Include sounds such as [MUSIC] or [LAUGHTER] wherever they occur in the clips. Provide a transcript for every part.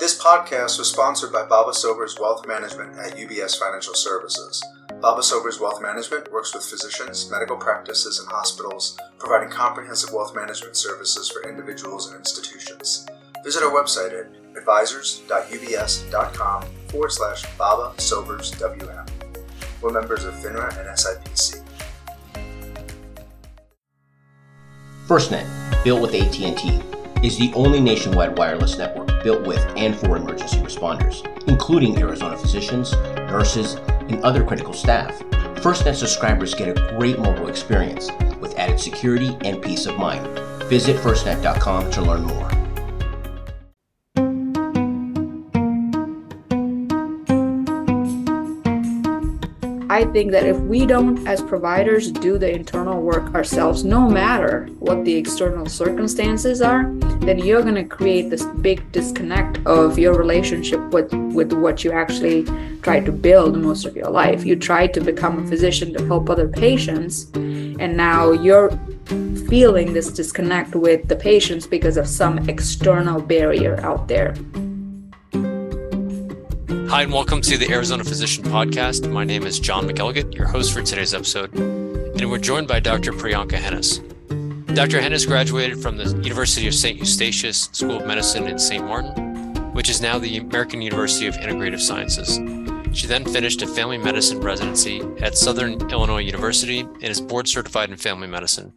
This podcast was sponsored by Baba Sobers Wealth Management at UBS Financial Services. Baba Sobers Wealth Management works with physicians, medical practices, and hospitals, providing comprehensive wealth management services for individuals and institutions. Visit our website at advisors.ubs.com forward slash Baba Sobers WM. We're members of FINRA and SIPC. FirstNet, built with AT&T, is the only nationwide wireless network built with and for emergency responders, including Arizona physicians, nurses, and other critical staff. FirstNet subscribers get a great mobile experience with added security and peace of mind. Visit firstnet.com to learn more. I think that if we don't, as providers, do the internal work ourselves, no matter what the external circumstances are, then you're going to create this big disconnect of your relationship with, with what you actually try to build most of your life. You try to become a physician to help other patients, and now you're feeling this disconnect with the patients because of some external barrier out there. Hi, and welcome to the Arizona Physician Podcast. My name is John McElligott, your host for today's episode, and we're joined by Dr. Priyanka Hennis. Dr. Hennis graduated from the University of St. Eustatius School of Medicine in St. Martin, which is now the American University of Integrative Sciences. She then finished a family medicine residency at Southern Illinois University and is board certified in family medicine.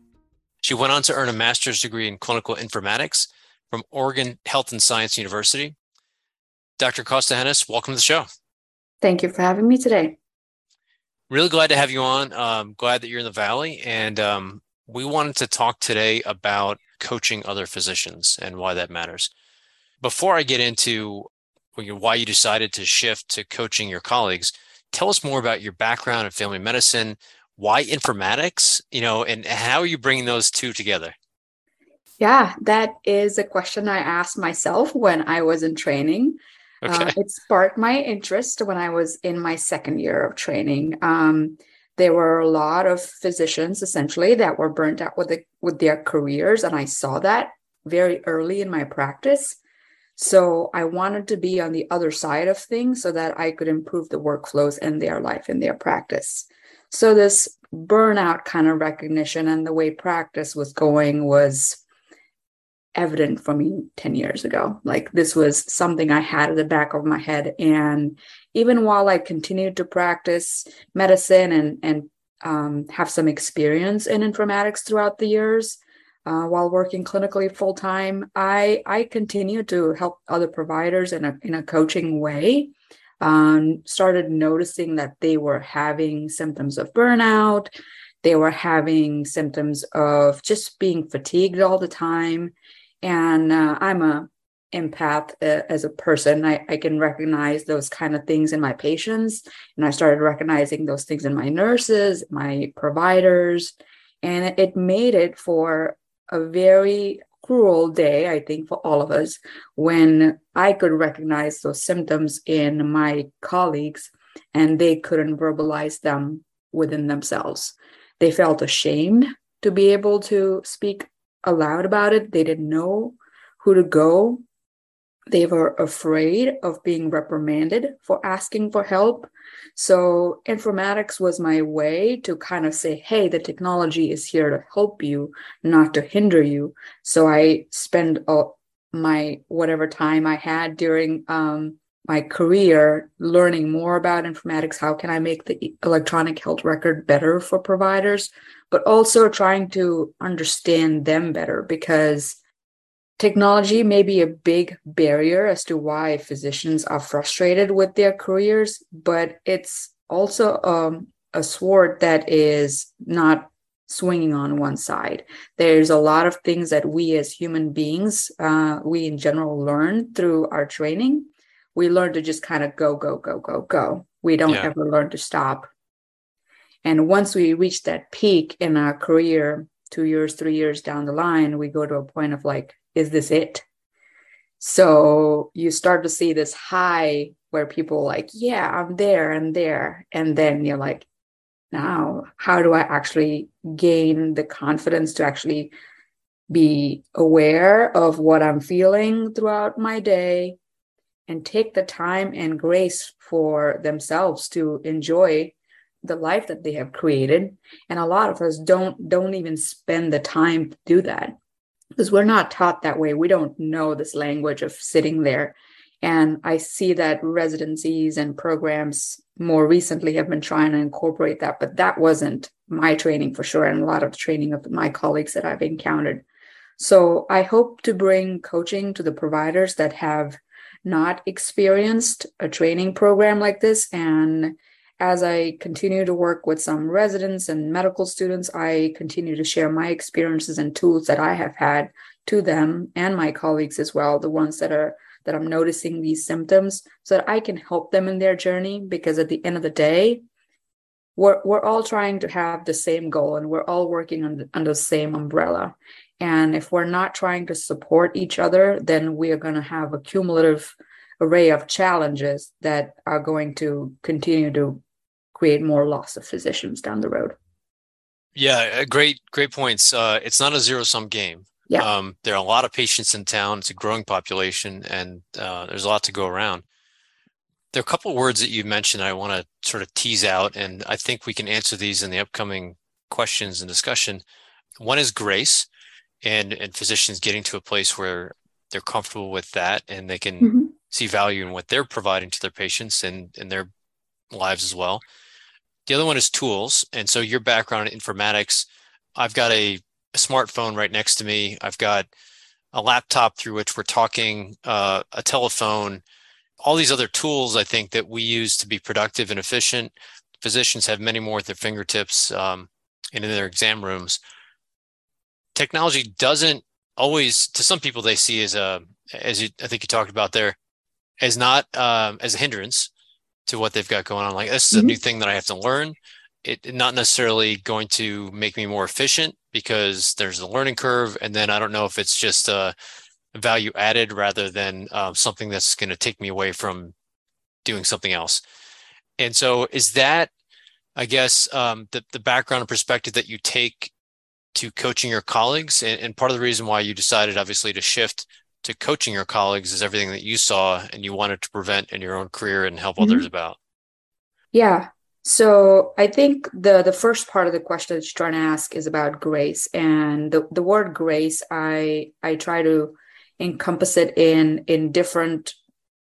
She went on to earn a master's degree in clinical informatics from Oregon Health and Science University Dr. Costa Hennis, welcome to the show. Thank you for having me today. Really glad to have you on. Um, glad that you're in the Valley. And um, we wanted to talk today about coaching other physicians and why that matters. Before I get into why you decided to shift to coaching your colleagues, tell us more about your background in family medicine, why informatics, you know, and how are you bringing those two together? Yeah, that is a question I asked myself when I was in training. Uh, okay. Uh, it sparked my interest when I was in my second year of training. Um, there were a lot of physicians essentially that were burnt out with the, with their careers, and I saw that very early in my practice. So I wanted to be on the other side of things so that I could improve the workflows in their life in their practice. So this burnout kind of recognition and the way practice was going was evident for me 10 years ago. Like this was something I had at the back of my head. And even while I continued to practice medicine and, and um, have some experience in informatics throughout the years, uh, while working clinically full time, I I continued to help other providers in a in a coaching way. Um, started noticing that they were having symptoms of burnout. They were having symptoms of just being fatigued all the time and uh, i'm a empath uh, as a person I, I can recognize those kind of things in my patients and i started recognizing those things in my nurses my providers and it, made it for a very cruel day i think for all of us when i could recognize those symptoms in my colleagues and they couldn't verbalize them within themselves they felt ashamed to be able to speak aloud about it. They didn't know who to go. They were afraid of being reprimanded for asking for help. So, informatics was my way to kind of say, hey, the technology is here to help you, not to hinder you. So, I spend all my whatever time I had during um, my career learning more about informatics. How can I make the electronic health record better for providers? but also trying to understand them better because technology may be a big barrier as to why physicians are frustrated with their careers, but it's also um, a sword that is not swinging on one side. There's a lot of things that we as human beings, uh, we in general learn through our training. We learn to just kind of go, go, go, go, go. We don't yeah. ever learn to stop and once we reach that peak in our career, two years, three years down the line, we go to a point of like, is this it? So you start to see this high where people like, yeah, I'm there, I'm there. And then you're like, now, how do I actually gain the confidence to actually be aware of what I'm feeling throughout my day and take the time and grace for themselves to enjoy the life that they have created and a lot of us don't don't even spend the time to do that because we're not taught that way. We don't know this language of sitting there. And i see that residencies and programs more recently have been trying to incorporate that but that wasn't my training for sure and a lot of the training of my colleagues that i've encountered. So i hope to bring coaching to the providers that have not experienced a training program like this and as I continue to work with some residents and medical students, I continue to share my experiences and tools that I have had to them and my colleagues as well, the ones that are that I'm noticing these symptoms so that I can help them in their journey because at the end of the day, we're we're all trying to have the same goal and we're all working under, under the same umbrella. And if we're not trying to support each other, then we are going to have a cumulative array of challenges that are going to continue to create more loss of physicians down the road. Yeah, uh, great, great points. Uh, it's not a zero sum game. Yeah. Um, there are a lot of patients in town. It's a growing population, and uh, there's a lot to go around. There are a couple of words that you mentioned I want to sort of tease out, and I think we can answer these in the upcoming questions and discussion. One is grace, and and physicians getting to a place where they're comfortable with that, and they can mm-hmm. See value in what they're providing to their patients and in their lives as well. The other one is tools. And so your background in informatics, I've got a, a smartphone right next to me. I've got a laptop through which we're talking, uh, a telephone, all these other tools I think that we use to be productive and efficient. Physicians have many more at their fingertips um, and in their exam rooms. Technology doesn't always, to some people, they see as a, as you, I think you talked about there, as not um, as a hindrance to what they've got going on. Like this is mm-hmm. a new thing that I have to learn. It not necessarily going to make me more efficient because there's a learning curve, and then I don't know if it's just a value added rather than uh, something that's going to take me away from doing something else. And so, is that, I guess, um, the the background and perspective that you take to coaching your colleagues, and, and part of the reason why you decided, obviously, to shift to coaching your colleagues is everything that you saw and you wanted to prevent in your own career and help mm-hmm. others about? Yeah. So i think the the first part of the question that you're trying to ask is about grace and the, the word grace i i try to encompass it in in different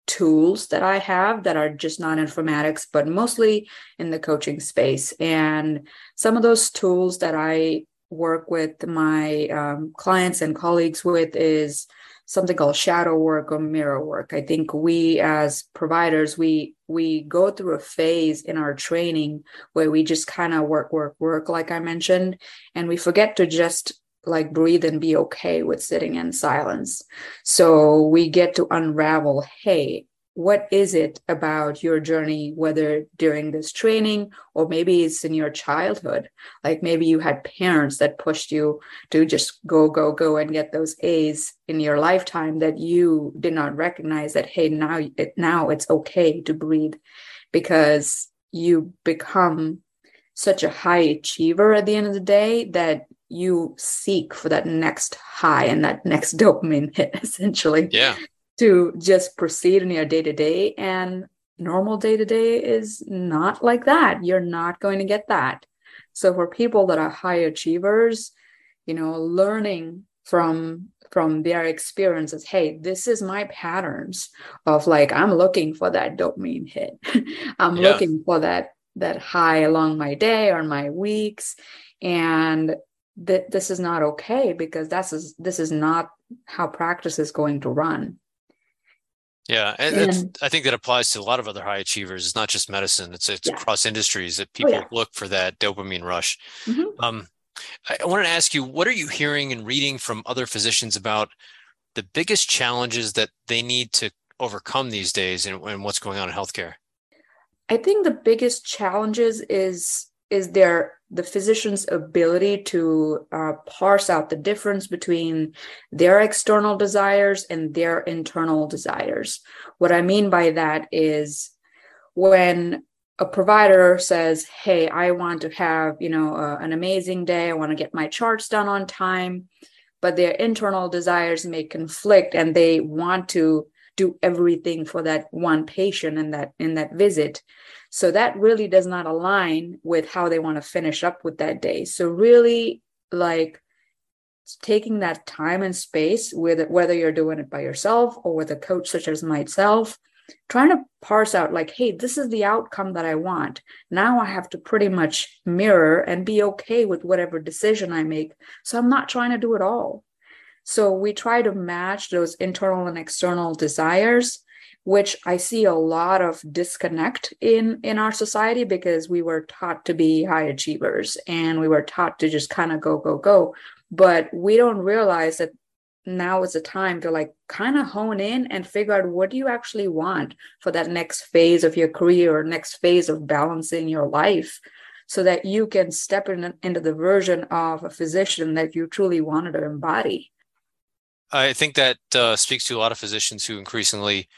tools that i have that are just not informatics but mostly in the coaching space. And some of those tools that i work with my um, clients and colleagues with is something called shadow work or mirror work. I think we as providers we we go through a phase in our training where we just kind of work work work like i mentioned and we forget to just like breathe and be okay with sitting in silence. So we get to unravel hey what is it about your journey whether during this training or maybe it's in your childhood? Like maybe you had parents that pushed you to just go go go and get those a's in your lifetime that you did not recognize that hey now it, now it's okay to breathe because you become such a high achiever at the end of the day that you seek for that next high and that next [LAUGHS] dopamine hit essentially. Yeah to just proceed in your day to day. And normal day to day is not like that. You're not going to get that. So for people that are high achievers, you know, learning from from their experiences hey this is my patterns of like i'm looking for that dopamine hit [LAUGHS] i'm yeah. looking for that that high along my day or my weeks and that this is not okay because that's is, this is not how practice is going to run yeah, and, and I think that applies to a lot of other high achievers. It's not just medicine; it's it's yeah. across industries that people oh, yeah. look for that dopamine rush. Mm-hmm. Um, I, wanted to ask you, what are you hearing and reading from other physicians about the biggest challenges that they need to overcome these days, and, and what's going on in healthcare? I think the biggest challenges is is their the physician's ability to uh, parse out the difference between their external desires and their internal desires. What I mean by that is when a provider says, "Hey, I want to have you know uh, an amazing day. I want to get my charts done on time," but their internal desires may conflict, and they want to do everything for that one patient in that in that visit so that really does not align with how they want to finish up with that day. So really like taking that time and space with whether you're doing it by yourself or with a coach such as myself trying to parse out like hey this is the outcome that i want. Now i have to pretty much mirror and be okay with whatever decision i make. So i'm not trying to do it all. So we try to match those internal and external desires which i see a lot of disconnect in in our society because we were taught to be high achievers and we were taught to just kind of go go go. But we don't realize that now is the time to like kind of hone in and figure out what do you actually want for that next phase of your career or next phase of balancing your life so that you can step in, into the version of a physician that you truly wanted to embody. I think that uh, speaks to a lot of physicians who increasingly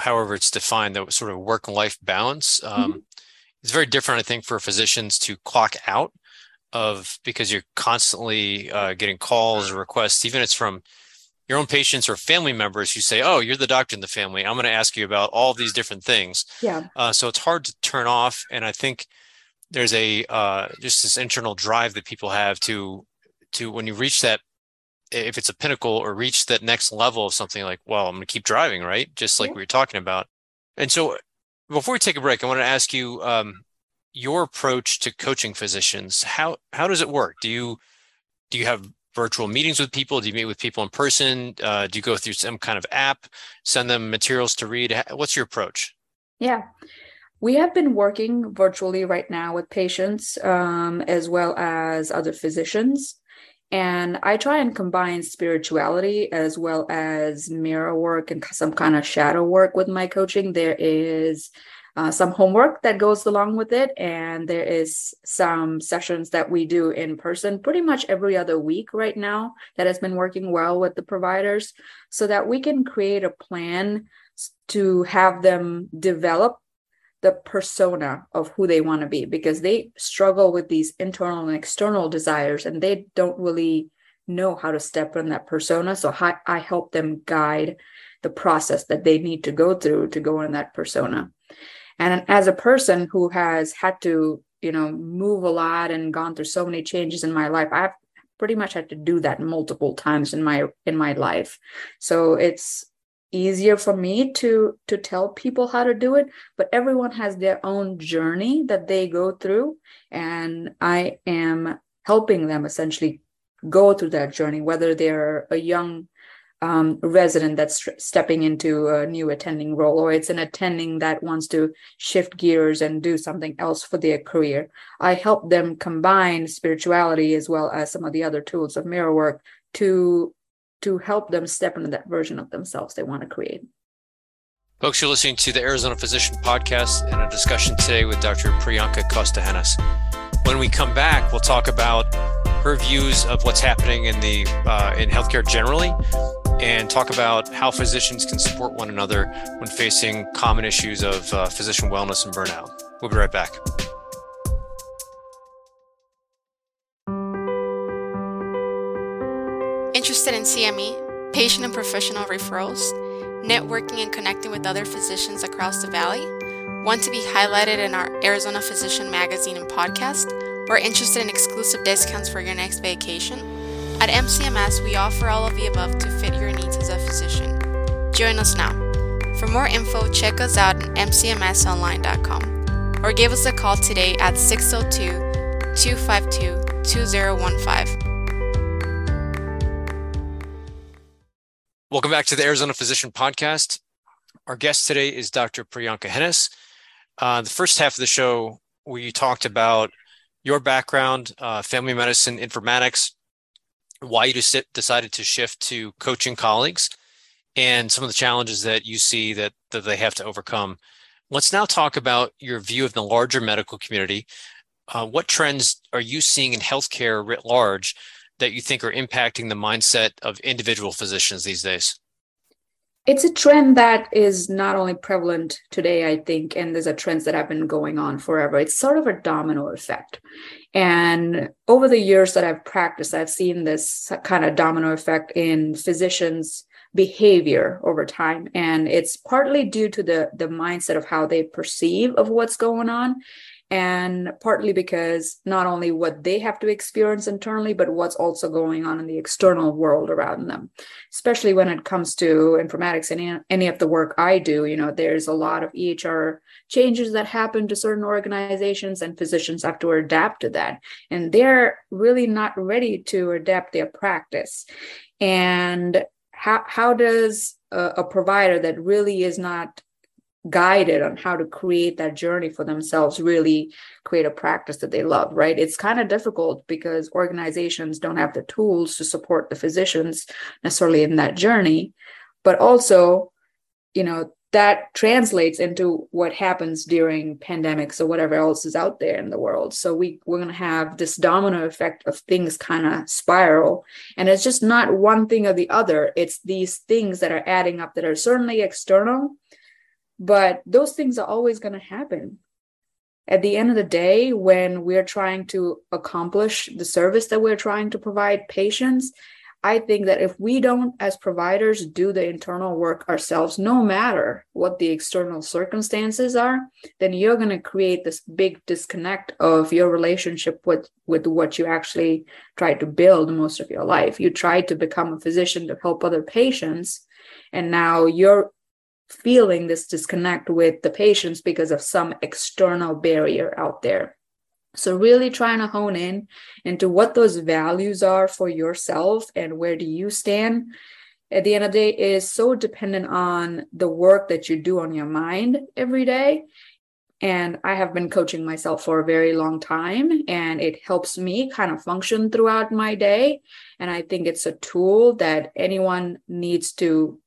however it's defined the sort of work life balance um, mm-hmm. it's very different i think for physicians to clock out of because you're constantly uh, getting calls or requests, even if it's from your own patients or family members who say, "Oh, you're the doctor in the family. I'm going to ask you about all these different things." Yeah. Uh, so it's hard to turn off, and I think there's a uh, just this internal drive that people have to to when you reach that if it's a pinnacle or reach that next level of something like well i'm going to keep driving right? Just like yeah. we were talking about. And so before we take a break i want to ask you um, your approach to coaching physicians. How how does it work? Do you do you have virtual meetings with people? Do you meet with people in person? Uh, do you go through some kind of app send them materials to read? What's your approach? Yeah. We have been working virtually right now with patients um, as well as other physicians and i try and combine spirituality as well as mirror work and some kind of shadow work with my coaching there is uh, some homework that goes along with it. And there is some sessions that we do in person pretty much every other week right now that has been working well with the providers so that we can create a plan to have them develop the persona of who they want to be because they struggle with these internal and external desires and they don't really know how to step in that persona. So I, I help them guide the process that they need to go through to go in that persona. And as a person who has had to, you know, move a lot and gone through so many changes in my life, I've pretty much had to do that multiple times in my in my life. So it's easier for me to to tell people how to do it but everyone has their own journey that they go through and i am helping them essentially go through that journey whether they're a young um, resident that's stepping into a new attending role, or it's an attending that wants to shift gears and do something else for their career. I help them combine spirituality as well as some of the other tools of mirror work to to help them step into that version of themselves they want to create. Folks, you're listening to the Arizona Physician Podcast and a discussion today with Dr. Priyanka Costa-Hennis. When we come back, we'll talk about her views of what's happening in the uh, in healthcare generally, and talk about how physicians can support one another when facing common issues of uh, physician wellness and burnout. We'll be right back. Interested in CME, patient and professional referrals, networking and connecting with other physicians across the valley? Want to be highlighted in our Arizona Physician magazine and podcast? Or interested in exclusive discounts for your next vacation? At MCMS, we offer all of the above to fit your needs as a physician. Join us now. For more info, check us out at mcmsonline.com or give us a call today at 602 252 2015. Welcome back to the Arizona Physician Podcast. Our guest today is Dr. Priyanka Hennis. Uh, the first half of the show, we talked about your background, uh, family medicine, informatics, why you decided to shift to coaching colleagues and some of the challenges that you see that, that they have to overcome. Let's now talk about your view of the larger medical community. Uh, what trends are you seeing in healthcare writ large that you think are impacting the mindset of individual physicians these days? It's a trend that is not only prevalent today, I think, and there's a trend that have been going on forever. It's sort of a domino effect. And over the years that I've practiced, I've seen this kind of domino effect in physicians behavior over time and it's partly due to the the mindset of how they perceive of what's going on and partly because not only what they have to experience internally but what's also going on in the external world around them. Especially when it comes to informatics and any, of the work i do you know there's a lot of ehr changes that happen to certain organizations and physicians have to adapt to that. And they're really not ready to adapt their practice. And how, how does a, a provider that really is not guided on how to create that journey for themselves really create a practice that they love right? It's kind of difficult because organizations don't have the tools to support the physicians necessarily in that journey. But also you know that translates into what happens during pandemics or whatever else is out there in the world. So we we're going to have this domino effect of things kind of spiral. And it's just not one thing or the other. It's these things that are adding up that are certainly external but those things are always going to happen. At the end of the day, when we're trying to accomplish the service that we're trying to provide patients, I think that if we don't, as providers, do the internal work ourselves, no matter what the external circumstances are, then you're going to create this big disconnect of your relationship with, with what you actually tried to build most of your life. You tried to become a physician to help other patients, and now you're feeling this disconnect with the patients because of some external barrier out there. So, really trying to hone in into what those values are for yourself and where do you stand at the end of the day is so dependent on the work that you do on your mind every day. And I have been coaching myself for a very long time, and it helps me kind of function throughout my day. And I think it's a tool that anyone needs to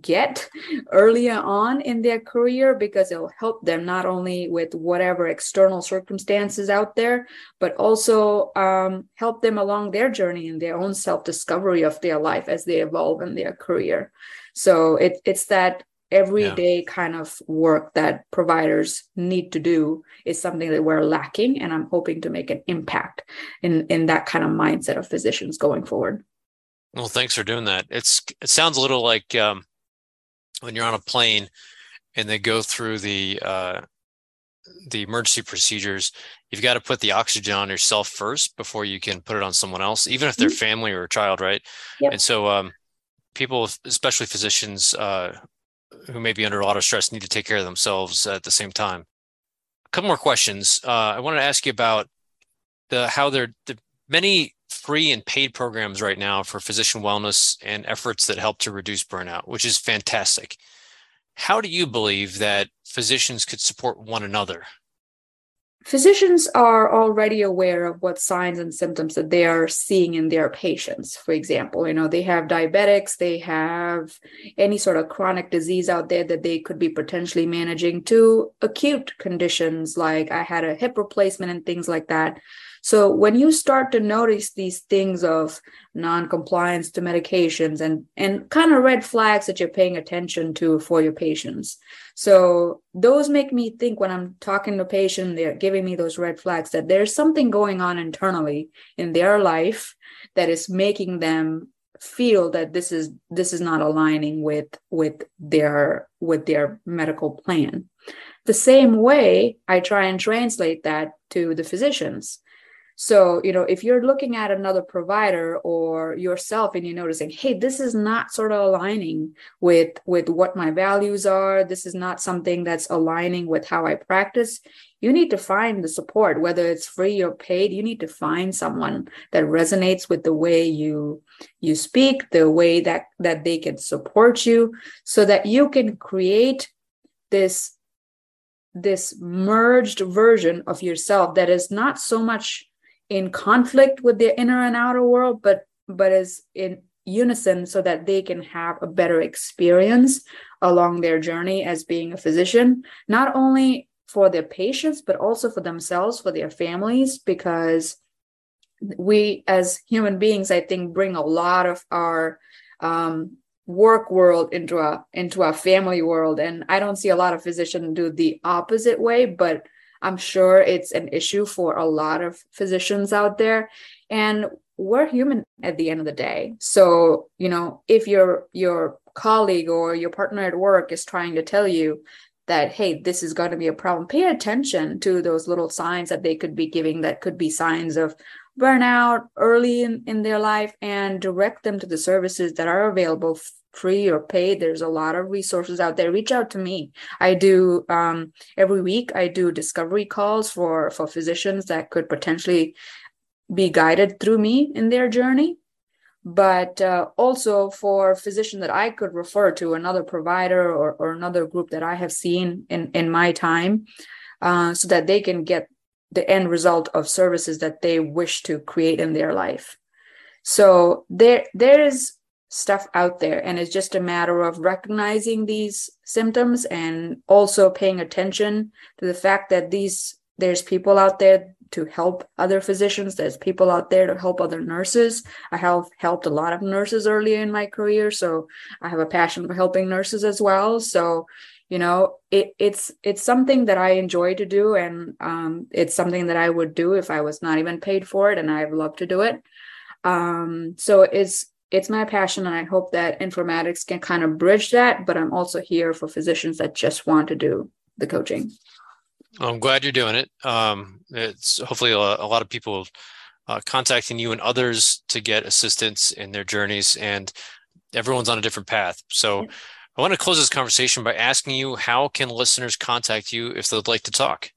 get earlier on in their career because it'll help them not only with whatever external circumstances out there, but also um, help them along their journey in their own self discovery of their life as they evolve in their career. So it, it's that everyday yeah. kind of work that providers need to do is something that we're lacking and i'm hoping to make an impact in in that kind of mindset of physicians going forward well thanks for doing that it's it sounds a little like um, when you're on a plane and they go through the uh, the emergency procedures, you've got to put the oxygen on yourself first before you can put it on someone else, even if they're mm-hmm. family or a child, right? Yep. And so, um, people, especially physicians uh, who may be under a lot of stress, need to take care of themselves at the same time. A couple more questions. Uh, I wanted to ask you about the how there the many free and paid programs right now for physician wellness and efforts that help to reduce burnout, which is fantastic. How do you believe that physicians could support one another? Physicians are already aware of what signs and symptoms that they are seeing in their patients. For example, you know, they have diabetics, they have any sort of chronic disease out there that they could be potentially managing to acute conditions like I had a hip replacement and things like that. So when you start to notice these things of non-compliance to medications and and kind of red flags that you're paying attention to for your patients. So those make me think when I'm talking to a patient, they're giving me those red flags that there's something going on internally in their life that is making them feel that this is this is not aligning with with their with their medical plan the same way i try and translate that to the physicians so, you know, if you're looking at another provider or yourself and you're noticing, hey, this is not sort of aligning with with what my values are, this is not something that's aligning with how I practice, you need to find the support, whether it's free or paid, you need to find someone that resonates with the way you you speak, the way that that they can support you so that you can create this this merged version of yourself that is not so much in conflict with their inner and outer world, but but is in unison so that they can have a better experience along their journey as being a physician, not only for their patients, but also for themselves, for their families, because we as human beings, I think, bring a lot of our um, work world into a into our family world. And I don't see a lot of physicians do the opposite way, but I'm sure it's an issue for a lot of physicians out there. And we're human at the end of the day. So, you know, if your your colleague or your partner at work is trying to tell you that hey this is going to be a problem. Pay attention to those little signs that they could be giving that could be signs of burnout early in, in their life and direct them to the services that are available free or paid. There's a lot of resources out there. Reach out to me. I do um, every week i do discovery calls for for physicians that could potentially be guided through me in their journey but uh, also for physician that i could refer to another provider or, or another group that i have seen in in my time uh, so that they can get the end result of services that they wish to create in their life. So there there is stuff out there and it's just a matter of recognizing these symptoms and also paying attention to the fact that these there's people out there to help other physicians. There's people out there to help other nurses. I have helped a lot of nurses earlier in my career so i have a passion for helping nurses as well. So you know it, it's it's something that i enjoy to do and um, it's something that i would do if i was not even paid for it and I love to do it. Um, so it's it's my passion and i hope that informatics can kind of bridge that but i'm also here for physicians that just want to do the coaching i'm glad you're doing it. Um, it's hopefully a, a lot of people uh, contacting you and others to get assistance in their journeys and everyone's on a different path. So I want to close this conversation by asking you how can listeners contact you if they'd like to talk?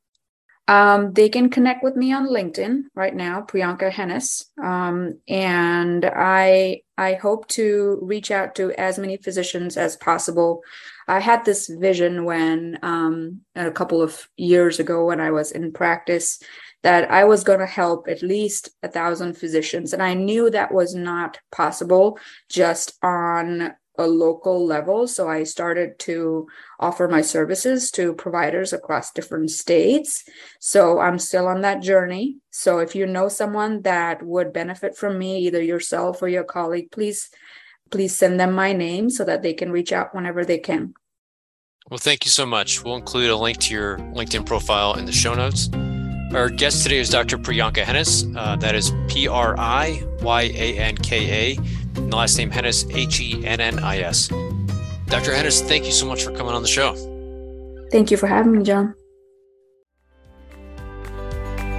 Um, they can connect with me on LinkedIn right now, Priyanka Hennis, um, and I I hope to reach out to as many physicians as possible. I had this vision when um, a couple of years ago when I was in practice that I was going to help at least a thousand physicians, and I knew that was not possible just on a local level. So I started to offer my services to providers across different states. So I'm still on that journey. So if you know someone that would benefit from me, either yourself or your colleague, please please send them my name so that they can reach out whenever they can. Well, thank you so much. We'll include a link to your LinkedIn profile in the show notes. Our guest today is Dr. Priyanka Hennis. Uh, that is P R I Y A N K A and the last name Hennis, H E N N I S. Dr. Hennis, thank you so much for coming on the show. Thank you for having me, John.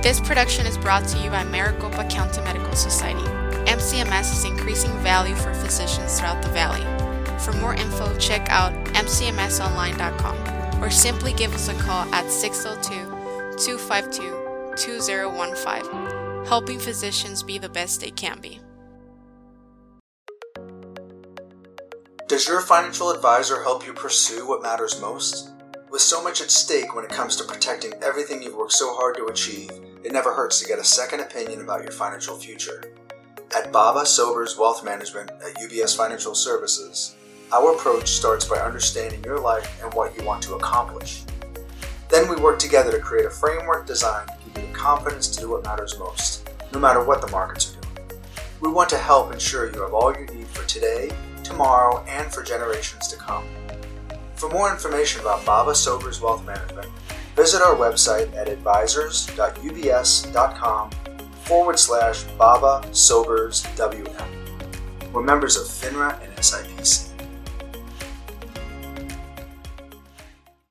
This production is brought to you by Maricopa County Medical Society. MCMS is increasing value for physicians throughout the valley. For more info, check out mcmsonline.com or simply give us a call at 602 252 2015, helping physicians be the best they can be. Does your financial advisor help you pursue what matters most? With so much at stake when it comes to protecting everything you've worked so hard to achieve, it never hurts to get a second opinion about your financial future. At Baba Sobers Wealth Management at UBS Financial Services, our approach starts by understanding your life and what you want to accomplish. Then we work together to create a framework designed to give you the confidence to do what matters most, no matter what the markets are doing. We want to help ensure you have all you need for today tomorrow, and for generations to come. For more information about Baba Sobers Wealth Management, visit our website at advisors.ubs.com forward slash Baba Sobers WM. We're members of FINRA and SIPC.